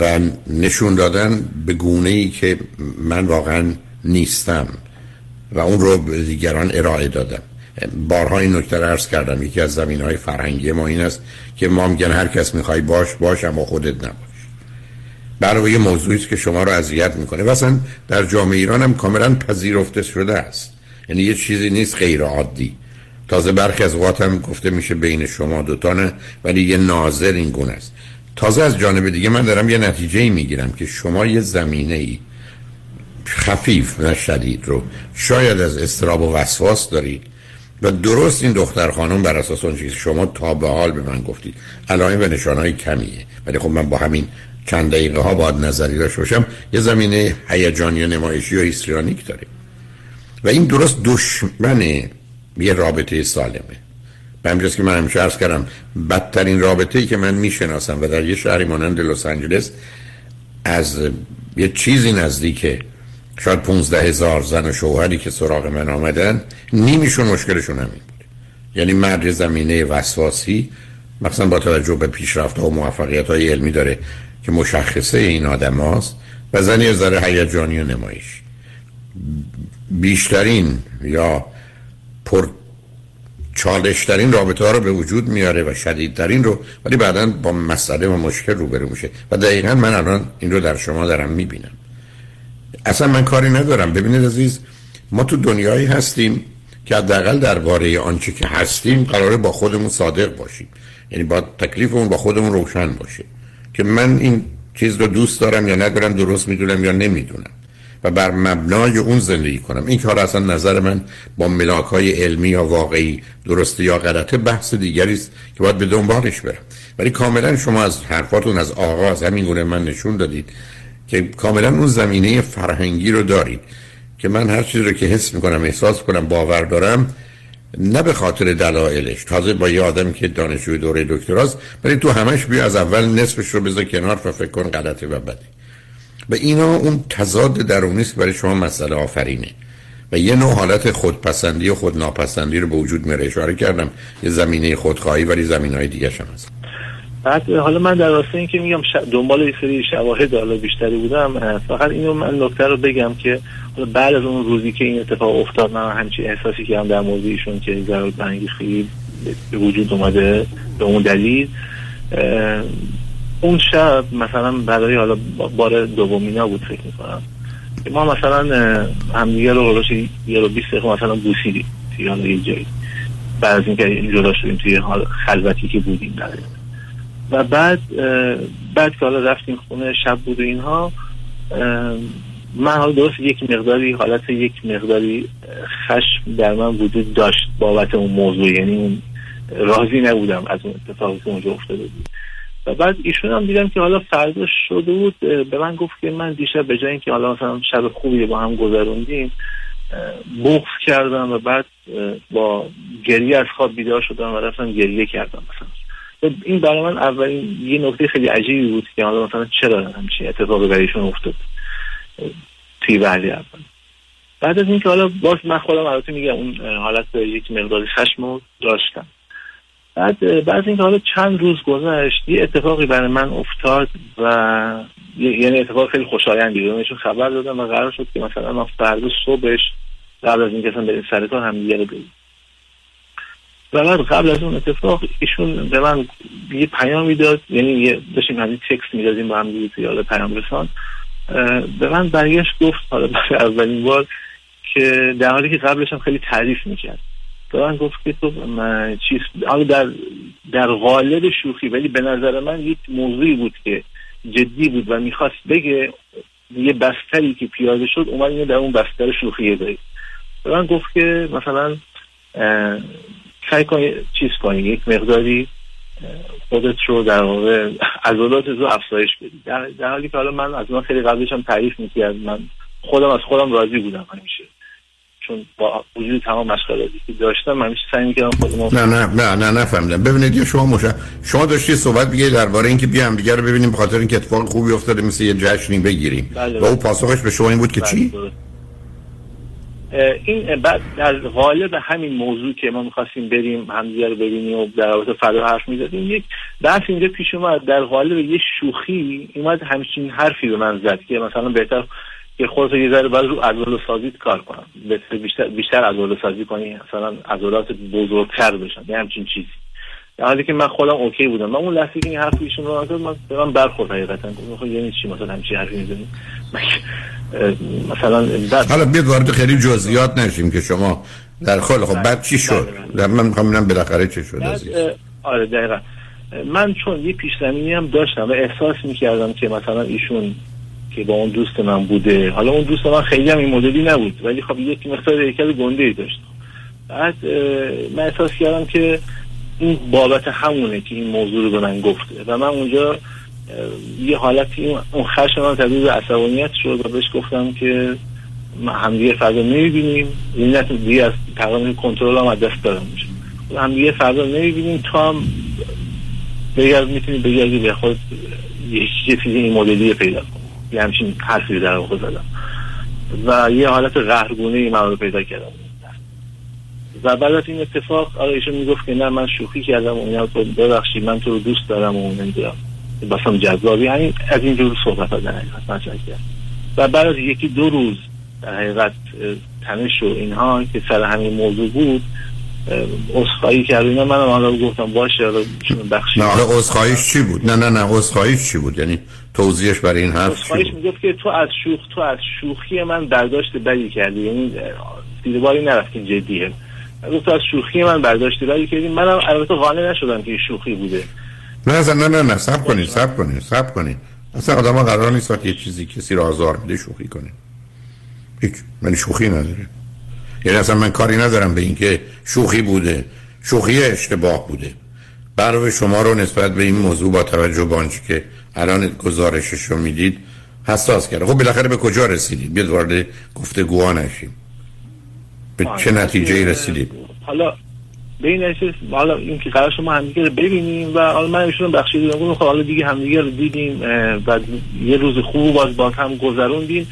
و نشون دادن به گونه ای که من واقعا نیستم و اون رو به دیگران ارائه دادم. بارها این نکته رو عرض کردم. یکی از زمین های فرهنگی ما این است که ما میگن هر کس می‌خوای باش باش اما خودت نباش. برای یه موضوعی که شما رو اذیت می‌کنه. و در جامعه ایران هم کاملا پذیرفته شده است. یعنی یه چیزی نیست غیر عادی. تازه برخی از اوقات هم گفته میشه بین شما دوتانه ولی یه ناظر این گونه است. تازه از جانب دیگه من دارم یه نتیجه ای می‌گیرم که شما یه زمینه ای خفیف نه شدید رو. شاید از استراب و وسواس دارید. و درست این دختر خانم بر اساس اون چیز شما تا به حال به من گفتید. علائم و نشان های کمیه. ولی خب من با همین چند دقیقه ها باید نظری داشته باشم یه زمینه هیجانی و نمایشی و هیستریانیک داره. و این درست دشمن یه رابطه سالمه. به همجاست که من همیشه ارز کردم بدترین رابطه ای که من می‌شناسم و در یه شهری مانند لس آنجلس از یه چیزی نزدیکه شاید پونزده هزار زن و شوهری که سراغ من آمدن نیمیشون مشکلشون همین بود. یعنی مرد زمینه وسواسی مثلا با توجه به پیشرفت و موفقیت های علمی داره که مشخصه این آدم هاست و زنی از ذره هیجانی و نمایش. بیشترین یا پر چالشترین رابطه ها رو به وجود میاره و شدیدترین رو ولی بعدا با مسئله و مشکل روبرو میشه. و دقیقا من الان این رو در شما دارم می‌بینم. اصلا من کاری ندارم. ببینید عزیز ما تو دنیایی هستیم که حداقل درباره آنچه که هستیم قراره با خودمون صادق باشیم. یعنی با تکلیفمون با خودمون روشن باشه. که من این چیز رو دوست دارم یا ندارم درست می‌دونم یا نمی‌دونم. و بر مبنای اون زندگی کنم. این کار اصلا نظر من با ملاک های علمی یا واقعی درسته یا غلطه بحث دیگری است که باید به دنبالش برم. ولی کاملا شما از حرفاتون از آغاز همین گونه من نشون دادید. که کاملا اون زمینه فرهنگی رو دارید که من هر چیزی رو که حس می‌کنم احساس کنم باور دارم نه به خاطر دلایلش. تازه با یه آدم که دانشجوی دوره دکتراست ولی تو همش بیا از اول نصفش رو بذار کنار و فکر کن غلطه و بده. و اینا اون تضاد درونی است برای شما مسئله آفرینه. و یه نوع حالت خودپسندی و خودناپسندی رو به وجود میاره. اشاره کردم یه زمینه خودخواهی ولی زمین های دیگه هم هست. بعد حالا من در راستای اینکه میگم دنبال یه سری شواهد حالا بیشتری بودم فقط اینو من نکته رو بگم که حالا بعد از اون روزی که این اتفاق افتاد من همچین احساسی کردم در مورد ایشون که ضرر بنگی خیلی به وجود اومده به اون دلیل. اون شب مثلا برای حالا بار دومینا بود فکر می‌کنم. ما مثلا همدیگه رو یه رو بیست دقیقه مثلا بوسیدیم توی یه جایی. بعد از اینکه جدا شدیم توی حال خلوتی که بودیم در و بعد بعد که حالا رفتیم خونه شب بود و اینها من حالا درست یک مقداری حالت یک مقداری خشم در من وجود داشت بابت اون موضوع. یعنی اون راضی نبودم از اون اتفاقی که اونجا افتاده بود. و بعد ایشون هم دیدم که حالا فردا شده بود به من گفت که من دیشب به جای اینکه حالا مثلا شب خوبی با هم گذروندیم بغض کردم و بعد با گریه از خواب بیدار شدم و رفتم گریه کردم مثلا. این برای من اولین یه نکته خیلی عجیبی بود که حالا مثلا چرا همچین اتفاقی برایشون افتاد توی وحلی اول. بعد از اینکه حالا باز من خودم البته میگم اون حالت یک مقداری خشم داشتم. بعد بعد اینکه حالا چند روز گذشت یه اتفاقی برای من افتاد و یعنی اتفاق خیلی خوشایندی بود. چون خبر دادم و قرار شد که مثلا ما فردا صبحش قبل از اینکه اصلا بریم سر کار هم دیگه رو و بعد قبل از اون اتفاق ایشون به من یه پیام داد یعنی داشتیم همین تکست می‌دادیم با هم دیگه توی پیام رسان. به من برگشت گفت حالا برای اولین بار که در حالی که قبلش هم خیلی تعریف می‌کرد. به من گفت که تو چیز حالا در در غالب شوخی ولی به نظر من یک موضوعی بود که جدی بود و می‌خواست بگه یه بستری که پیاده شد اومد اینو در اون بستر شوخی دارید به من گفت که مثلا سعی کنی چیز کنی. یک مقداری خودت رو در واقع عضلات رو افزایش بدی. در, در حالی که حالا من از من خیلی قبلش هم تعریف می‌کرد من خودم از خودم راضی بودم همیشه. چون با وجود تمام مشکلاتی که داشتم من همیشه سعی می‌کردم خودم نه نه نه نه نه فهمیدم ببینید شما مشا... شما داشتی صحبت میگه درباره اینکه بیا هم دیگه رو ببینیم به خاطر اینکه اتفاق خوبی افتاده مثل یه جشنی بگیریم. بله و او پاسخش به شما این بود که بله چی این بعد در غالب همین موضوع که ما می‌خواستیم بریم همدیگه رو ببینیم و در رابطه فردا حرف می‌زدیم یک بحث اینجا پیش اومد. در غالب یه شوخی اومد همچین حرفی به من زد که مثلا بهتر که خودت یه ذره باید رو عضله سازیت کار کنم. بیشتر بیشتر عضله سازی کنی مثلا عضلات بزرگتر بشن یه همچین چیزی. که من خودم اوکی بودم. من اون لحظه که این حرف ایشون رو من به من برخورد حقیقتا. گفتم یعنی چی مثلا همچین حرفی می‌زنی؟ مثلا حالا بیاد وارد خیلی جزئیات نشیم که شما در خال خب بعد چی شد؟ در من می‌خوام ببینم بالاخره چی شد آره دقیقا. من چون یه پیش هم داشتم و احساس می‌کردم که مثلا ایشون که با اون دوست من بوده حالا اون دوست من خیلی هم این مدلی نبود ولی خب یک مقدار هیکل گنده ای داشت بعد من احساس کردم که این بابت همونه که این موضوع رو به من گفته و من اونجا یه حالتی اون خشم من تبدیل به عصبانیت شد و بهش گفتم که همدیگه فردا نمی‌بینیم. این دیگه از تقریبا کنترل هم از دست دارم میشه. همدیگه فردا نمی‌بینیم. تو هم بگرد می‌تونی بگردی به خود یه چیزی این مدلی پیدا کن. یه همچین حرفی در واقع زدم. و یه حالت قهرگونه ای من رو پیدا کردم. و بعد از این اتفاق آره ایشون می‌گفت که نه من شوخی کردم و اینا ببخشید من تو رو دوست دارم و نمی‌دونم. باسم جذابی. یعنی از این جور صحبت ها در حقیقت مطرح و بعد از یکی دو روز در حقیقت تنش و اینها که سر همین موضوع بود اصخایی کرد. اینا من حالا گفتم باشه حالا بخشی. نه حالا اصخاییش چی بود؟ نه نه نه اصخاییش چی بود؟ یعنی توضیحش برای این حرف اصخاییش می‌گفت که تو از شوخ تو از شوخی من برداشت بدی کردی. یعنی دیده باری نرفت که جدیه گفت از شوخی من برداشت بدی کردی. منم البته قانع نشدم که شوخی بوده. نه نه نه نه سب کنید سب کنید سب کنید اصلا آدم قرار نیست وقتی یه چیزی کسی رو آزار بده شوخی کنه. هیچ من شوخی نداره. یعنی اصلا من کاری ندارم به اینکه شوخی بوده شوخی اشتباه بوده. برای شما رو نسبت به این موضوع با توجه به آنچه که الان گزارشش رو می‌دید حساس کرده خب بالاخره به کجا رسیدید؟ بیاد وارد گفتگوها نشیم. به چه نتیجه ای رسیدید؟ حالا به این حالا این که قرار شما همدیگه رو ببینیم و حالا من ایشون بخشی دیدم خب حالا دیگه همدیگه رو دیدیم و یه روز خوب باز باز هم گذروندیم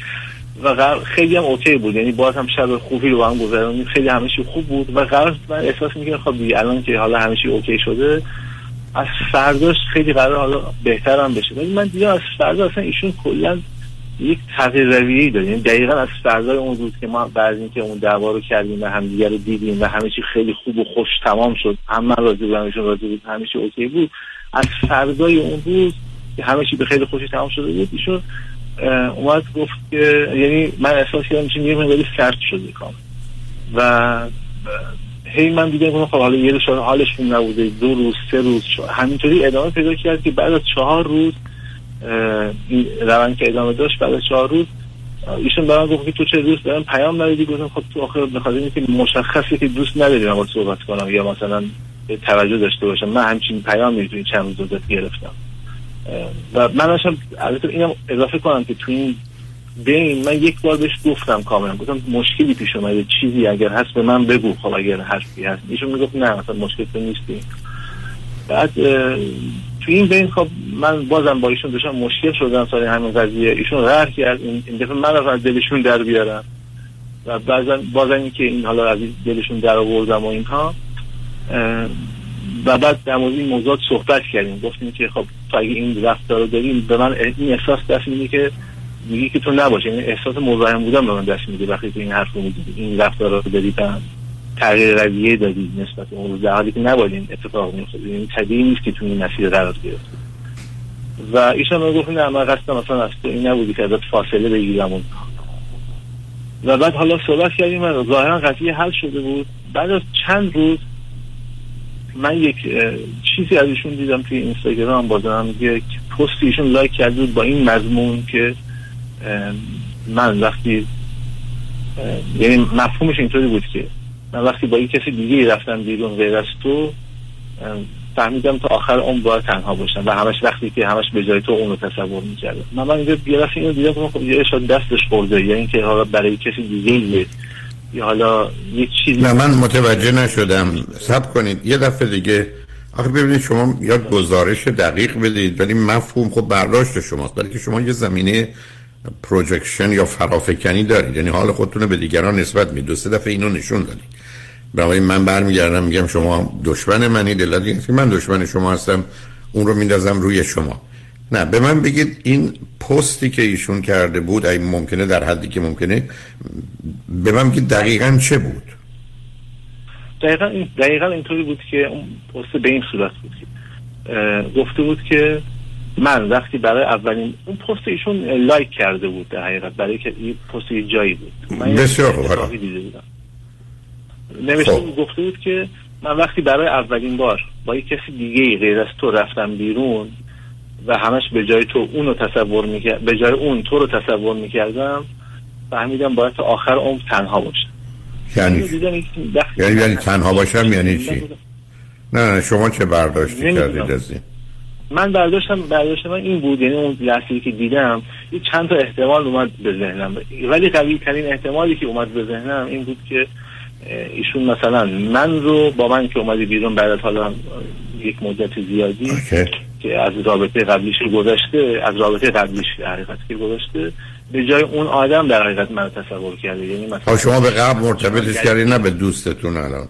و خیلی هم okay بود یعنی باز هم شب خوبی رو با هم گذروندیم خیلی همه چی خوب بود و قراره من احساس می‌کنم خب دیگه الان که حالا همه چی okay شده از فرداش خیلی قراره حالا بهتر هم بشه. ولی من دیدم از فردا اصلا ایشون کلا یک تغییر رویه‌ای داره یعنی دقیقا از فردای اون روز که ما بعد اینکه اون دعوا رو کردیم و همدیگه رو دیدیم و همه چی خیلی خوب و خوش تمام شد هم من راضی بودم ایشون راضی بود همه چی okay بود. از فردای اون روز که همه چی به خیلی خوشی تمام شده بود ایشون اومد گفت که یعنی من احساس کردم که یه مقداری سرد شده کام و هی من دیدم خب حالا یه روز حالشون نبوده دو روز سه روز همینطوری ادامه پیدا کرد که بعد از چهار روز روند که ادامه داشت بعد چهار روز ایشون برام گفت که تو چه دوست دارم؟ پیام ندادی. گفتم خب تو آخر بخاطر اینکه مشخصه که دوست نداری من صحبت کنم یا مثلا توجه داشته باشم من همچین پیام تو این چند روز گرفتم. و من داشتم البته اینم اضافه کنم که تو این بین من یک بار بهش گفتم کاملا. گفتم مشکلی پیش اومده چیزی اگر هست به من بگو. خب اگر حرفی هست. ایشون می‌گفت نه مثلا مشکل تو نیستی. بعد تو این بین خب من بازم با ایشون داشتم مشکل شدم سال همین قضیه. ایشون قهر کرد. این دفعه من از دلشون در بیارم. و بعضا بازم این که این حالا از دلشون در آوردم و اینها. و بعد در مورد این موضوع صحبت کردیم. گفتیم که خب تو اگه این رفتار رو داریم به من این احساس دست میده که میگی که تو نباشه این احساس مزاحم بودن به من دست میده وقتی تو این حرف رو میگی این رفتار رو داری تغییر رویه دادی نسبت به اون در حالی که نباید این اتفاق میافتاد. یعنی طبیعی نیست که تو این مسیر قرار گرفت و ایشان رو گفت نه من قصدم مثلا از تو این نبودی که ازت فاصله بگیرم اون و بعد حالا صحبت کردیم و ظاهرا قضیه حل شده بود. بعد از چند روز من یک چیزی از ایشون دیدم توی اینستاگرام. بازم یک پست ایشون لایک کرده بود با این مضمون که من وقتی یعنی مفهومش اینطوری بود که من وقتی با یک کسی دیگه رفتم بیرون غیر از تو فهمیدم تا آخر اون باید تنها باشم و همش وقتی که همش به جای تو اونو تصور می‌کردم. من من اینجا یه اینو دیدم خب یه شاید دستش خورده یا اینکه حالا برای کسی دیگه یا حالا یک چیزی نه من متوجه نشدم. سب کنید. یه دفعه دیگه. آخه ببینید شما یا گزارش دقیق بدید ولی مفهوم خب برداشت شماست. برای که شما یه زمینه پروجکشن یا فرافکنی دارید. یعنی حال خودتون به دیگران نسبت می دو سه دفعه اینو نشون دادید. برای من برمیگردم میگم شما دشمن منی دلت که من دشمن شما هستم. اون رو میندازم روی شما. نه به من بگید این پستی که ایشون کرده بود این ممکنه در حدی که ممکنه به من بگید دقیقا چه بود؟ دقیقا, این دقیقا اینطوری بود که اون پست به این صورت بود گفته بود که من وقتی برای اولین اون پست ایشون لایک کرده بود در حقیقت برای که این پست یه جایی بود. من بسیار خوب دیده بودم. نوشته خب. گفته بود که من وقتی برای اولین بار با یک کسی دیگه غیر از تو رفتم بیرون و همش به جای تو اون رو تصور می‌کرد به جای اون تو رو تصور می‌کردم فهمیدم باید تا آخر عمر تنها باشم. یعنی یعنی, یعنی تنها باشم یعنی چی؟ نه نه شما چه برداشتی کردید از این؟ من برداشتم برداشت من این بود یعنی اون لحظه که دیدم یه چند تا احتمال اومد به ذهنم. ولی قوی ترین احتمالی که اومد به ذهنم این بود که ایشون مثلا من رو با من که اومدی بیرون بعد از حالا یک مدت زیادی که از رابطه قبلیش گذشته از رابطه قبلیش حقیقت که گذشته به جای اون آدم در حقیقت من تصور کرده. یعنی مثلا شما به قبل مرتبطش کردی نه به دوستتون الان.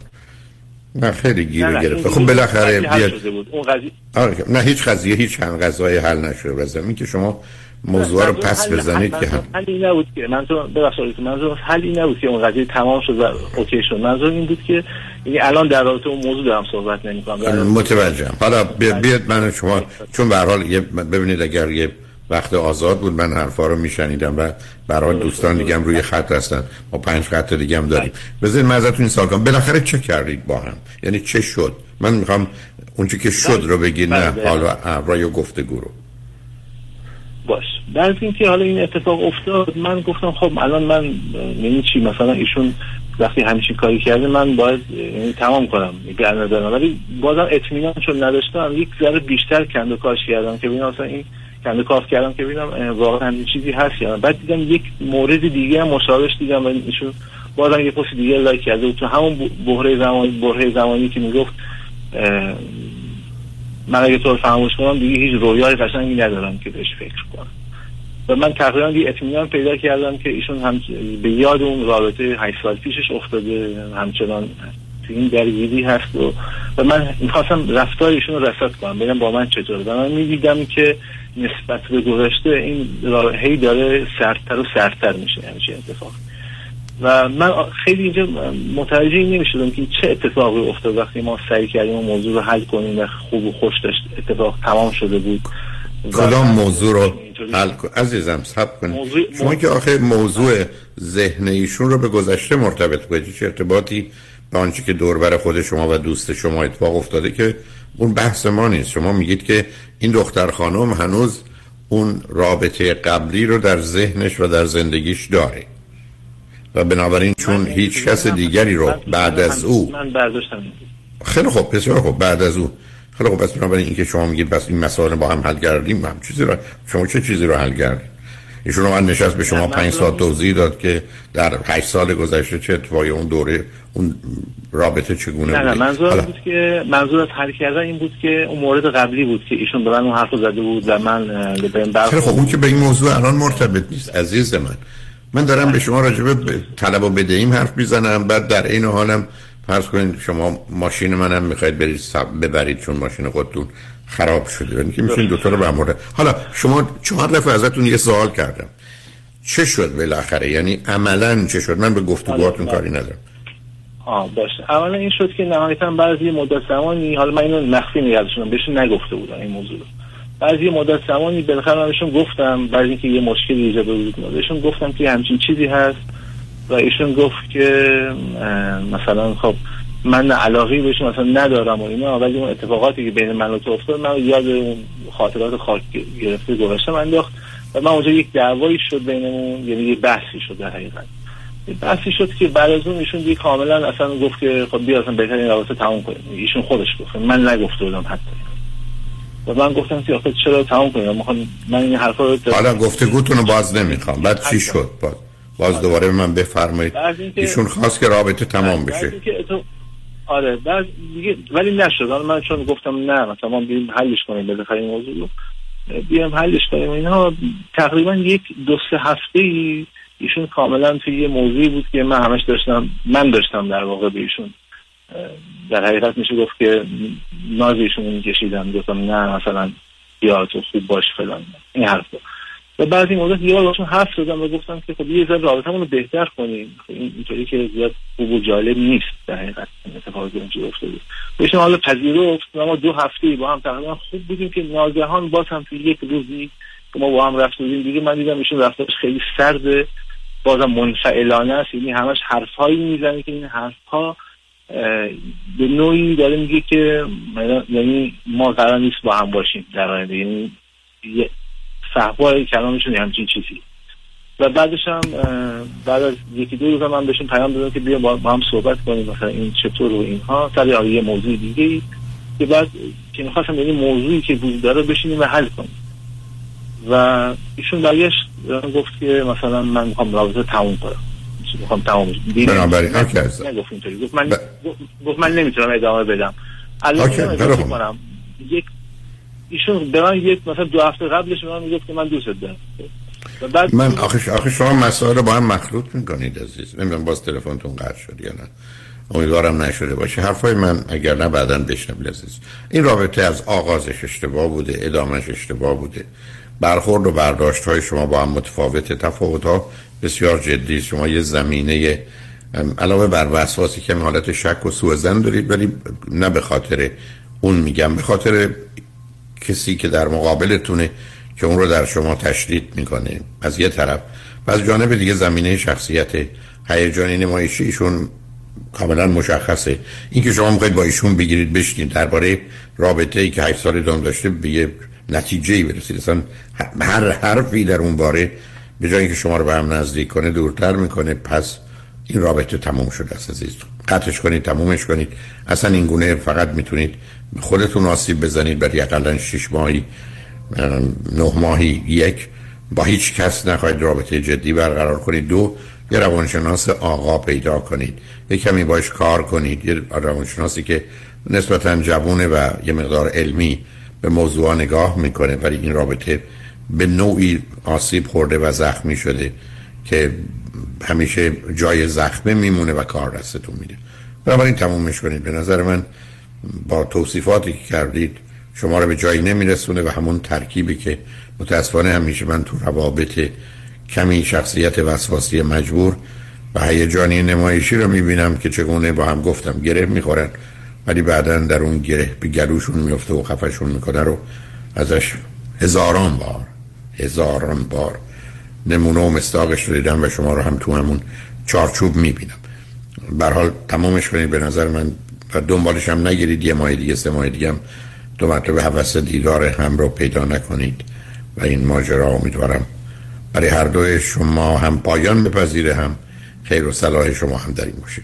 نه خیلی گیر گرفته خب بالاخره بیاد. اون قضیه آره نه هیچ قضیه هیچ هم قضایی حل نشده. بزن این که شما موضوع رو پس بزنید که هم حل. این نبود که. منظور ببخشید منظور حل این نبود که اون قضیه تمام شد و اوکی شد. منظور این بود که یعنی الان در رابطه اون موضوع دارم صحبت نمی‌کنم. متوجهم. حالا بیاد من شما چون به هر حال ببینید اگر یه وقت آزاد بود من حرفا رو میشنیدم و برای دوستان دیگه هم روی خط هستن. ما پنج خط دیگه هم داریم. بذارید من ازتون این سال کنم. بالاخره چه کردید با هم؟ یعنی چه شد؟ من می‌خوام اونچه که شد رو بگید نه. بله، حالا رای و گفتگو رو. باش. در اینکه حالا این اتفاق افتاد من گفتم خب الان من یعنی چی؟ مثلا ایشون وقتی همیشه کاری کرده من باید یعنی تمام کنم. گر ندارم ولی بازم اطمینان چون نداشتم یک ذره بیشتر کند و کاش کردم که ببینم مثلا این کند کاف کردم که ببینم واقعا همین چیزی هست یا بعد دیدم یک مورد دیگه هم مشابهش دیدم و ایشون بازم یه پست دیگه لایک کرده تو همون بحره زمانی بحره زمانی که می‌گفت من اگه طور فراموش کنم دیگه هیچ رویای قشنگی ندارم که بهش فکر کنم. و من تقریبا یه اطمینان پیدا کردم که ایشون هم به یاد اون رابطه 8 سال پیشش افتاده همچنان این درگیری هست و, و من می‌خواستم رفتار ایشون رو رسد کنم ببینم با من چطوره. و من می‌دیدم که نسبت به گذشته این هی داره سرتر و سرتر میشه همچین اتفاق. و من خیلی اینجا متوجه نمی‌شدم که چه اتفاقی افتاد وقتی ما سعی کردیم اون موضوع رو حل کنیم و خوب و خوش داشت اتفاق تمام شده بود. کدام موضوع رو حل کن عزیزم سب کنید شما که آخه موضوع ذهن ایشون رو به گذشته مرتبط کنید چه ارتباطی به آنچه که دور بر خود شما و دوست شما اتفاق افتاده که اون بحث ما نیست. شما میگید که این دختر خانم هنوز اون رابطه قبلی رو در ذهنش و در زندگیش داره. و بنابراین چون هیچ کس دیگری رو بعد از او خیلی خوب بسیار خوب بعد از او. خیلی خوب پس بنابراین اینکه شما میگید پس این مسائل با هم حل کردیم هم چیزی رو شما چه چیزی رو حل کردیم ایشون من نشست به شما پنج سال توضیح داد که در هشت سال گذشته چه اتفاقی اون دوره اون رابطه چگونه نه نه منظور بود که منظور از حل کردن این بود که اون مورد قبلی بود که ایشون به من اون حرف زده بود و من به خیلی خب اون که به این موضوع الان مرتبط نیست. عزیز من من دارم به شما راجبه طلب و بدهیم حرف می‌زنم. بعد در این حالم فرض کنید شما ماشین منم می‌خواید برید ببرید چون ماشین خودتون. خراب شده یعنی که می‌تونید دوتا رو برمورد حالا شما چهار دفعه ازتون یه سوال کردم. چه شد بالاخره؟ یعنی عملا چه شد؟ من به گفتگوهاتون کاری ندارم. آه باشه. اولا این شد که نهایتا بعد یه مدت زمانی حالا من اینو مخفی نگردشونم بهشون نگفته بودم این موضوع رو. بعد یه مدت زمانی بالاخره من بهشون گفتم بعد اینکه یه مشکلی ایجاد بود بهشون گفتم که همچین چیزی هست. و ایشون گفت که مثلا خب من علاقی بهش مثلا ندارم و اینا ولی اون اتفاقاتی که بین من و تو افتاد من یاد اون خاطرات خاک گرفته گذاشتم انداخت و من اونجا یک دعوایی شد بینمون یعنی یه بحثی شد در حقیقت. بحثی شد که بعد از اون ایشون دیگه کاملا اصلا گفت که خب بیا اصلا بهترین رابطه تموم کنیم. ایشون خودش گفت. من نگفته بودم حتی. و من گفتم که آخه چرا تموم کنیم؟ من این حرفا رو حالا گفتگوتون رو باز نمی‌خوام. بعد چی شد؟ باز باز دوباره من بفرمایید. ایشون خواست که رابطه تمام بشه. آره بعد دیگه ولی نشد. من چون گفتم نه مثلا بریم حلش کنیم بالاخره این موضوع رو. بیام حلش کنیم. اینها تقریبا یک دو سه هفته ای ایشون کاملا توی یه موضوعی بود که من همش داشتم من داشتم در واقع به ایشون در حقیقت میشه گفت که ناز ایشون میکشیدم. گفتم نه مثلا یا تو خوب باش فلان. این حرفا. و این مدت یه باشون حرف دادم و گفتم که خب یه ذره رابطمون رو بهتر کنیم. خب این اینطوری که زیاد خوب و جالب نیست در حقیقت اتفاقی اونجا افتاده. بهشون حالا پذیرفت و ما دو هفته با هم تقریبا خوب بودیم که ناگهان باز هم توی یک روزی که ما با هم رفت بودیم دیگه من دیدم ایشون رفتارش خیلی سرده. بازم منفعلانه است. یعنی همش حرفهایی می‌زنه که این حرفها به نوعی داره میگه که یعنی ما قرار نیست با هم باشیم در آینده. یعنی صحبای کلامشون همچین چیزی. و بعدش هم بعد از یکی دو روز من بهشون پیام دادم که بیا با هم صحبت کنیم مثلا این چطور و اینها. سر یه موضوع دیگه که بعد که می‌خواستم یعنی موضوعی که وجود داره بشینیم و حل کنیم. و ایشون برگشت گفت که مثلا من می‌خوام رابطه تموم کنم. می‌خوام تموم بنابراین گفت من گفت من نمی‌تونم ادامه بدم. الان کنم؟ یک ایشون به من یک مثلا دو هفته قبلش به من می‌گفت که من دوست دارم. بعد من آخه آخه شما مسائل رو با هم مخلوط می‌کنید عزیز. نمی‌دونم باز تلفنتون قطع شد یا نه. امیدوارم نشده باشه. حرفای من اگر نه بعدا بشنوید عزیز. این رابطه از آغازش اشتباه بوده ادامش اشتباه بوده. برخورد و برداشت های شما با هم متفاوت. تفاوت ها بسیار جدی. شما یه زمینه علاوه بر وسواسی که حالت شک و سوء دارید ولی نه به خاطر اون میگم به خاطر کسی که در مقابلتونه که اون رو در شما تشدید می‌کنه. از یه طرف. و از جانب دیگه زمینه شخصیت هیجانی نمایشی ایشون کاملا مشخصه. اینکه شما می‌خواید با ایشون بگیرید بشینید. درباره رابطه ای که 8 سال دام داشته به یه نتیجه ای برسید. اصلا هر حرفی در اون باره به جای اینکه شما رو به هم نزدیک کنه دورتر می‌کنه. پس این رابطه تموم شده است عزیز. قطعش کنید تمومش کنید. اصلا این گونه فقط می‌تونید خودتون آسیب بزنید برای اقلا شش ماهی نه ماهی یک. با هیچ کس نخواهید رابطه جدی برقرار کنید. دو یه روانشناس آقا پیدا کنید. یه کمی باش کار کنید. یه روانشناسی که نسبتا جوونه و یه مقدار علمی به موضوع نگاه می‌کنه ولی این رابطه به نوعی آسیب خورده و زخمی شده که همیشه جای زخمه میمونه و کار دستتون میده. بنابراین تمومش کنید. به نظر من با توصیفاتی که کردید شما رو به جایی نمیرسونه و همون ترکیبی که متاسفانه همیشه من تو روابط کمی شخصیت وسواسی مجبور و هیجانی نمایشی رو می‌بینم که چگونه با هم گفتم گره می‌خورن ولی بعدا در اون گره به گلوشون میفته و خفشون می‌کنه رو ازش هزاران بار هزاران بار نمونه و مستاقش رو دیدم و شما رو هم تو همون چارچوب می‌بینم. حال تمامش کنید. به نظر من و دنبالش هم نگیرید. یه ماه دیگه سه ماه دیگه هم دو مرتبه حوث دیدار هم رو پیدا نکنید و این ماجرا امیدوارم برای هر دوی شما هم پایان بپذیره. هم خیر و صلاح شما هم در این باشه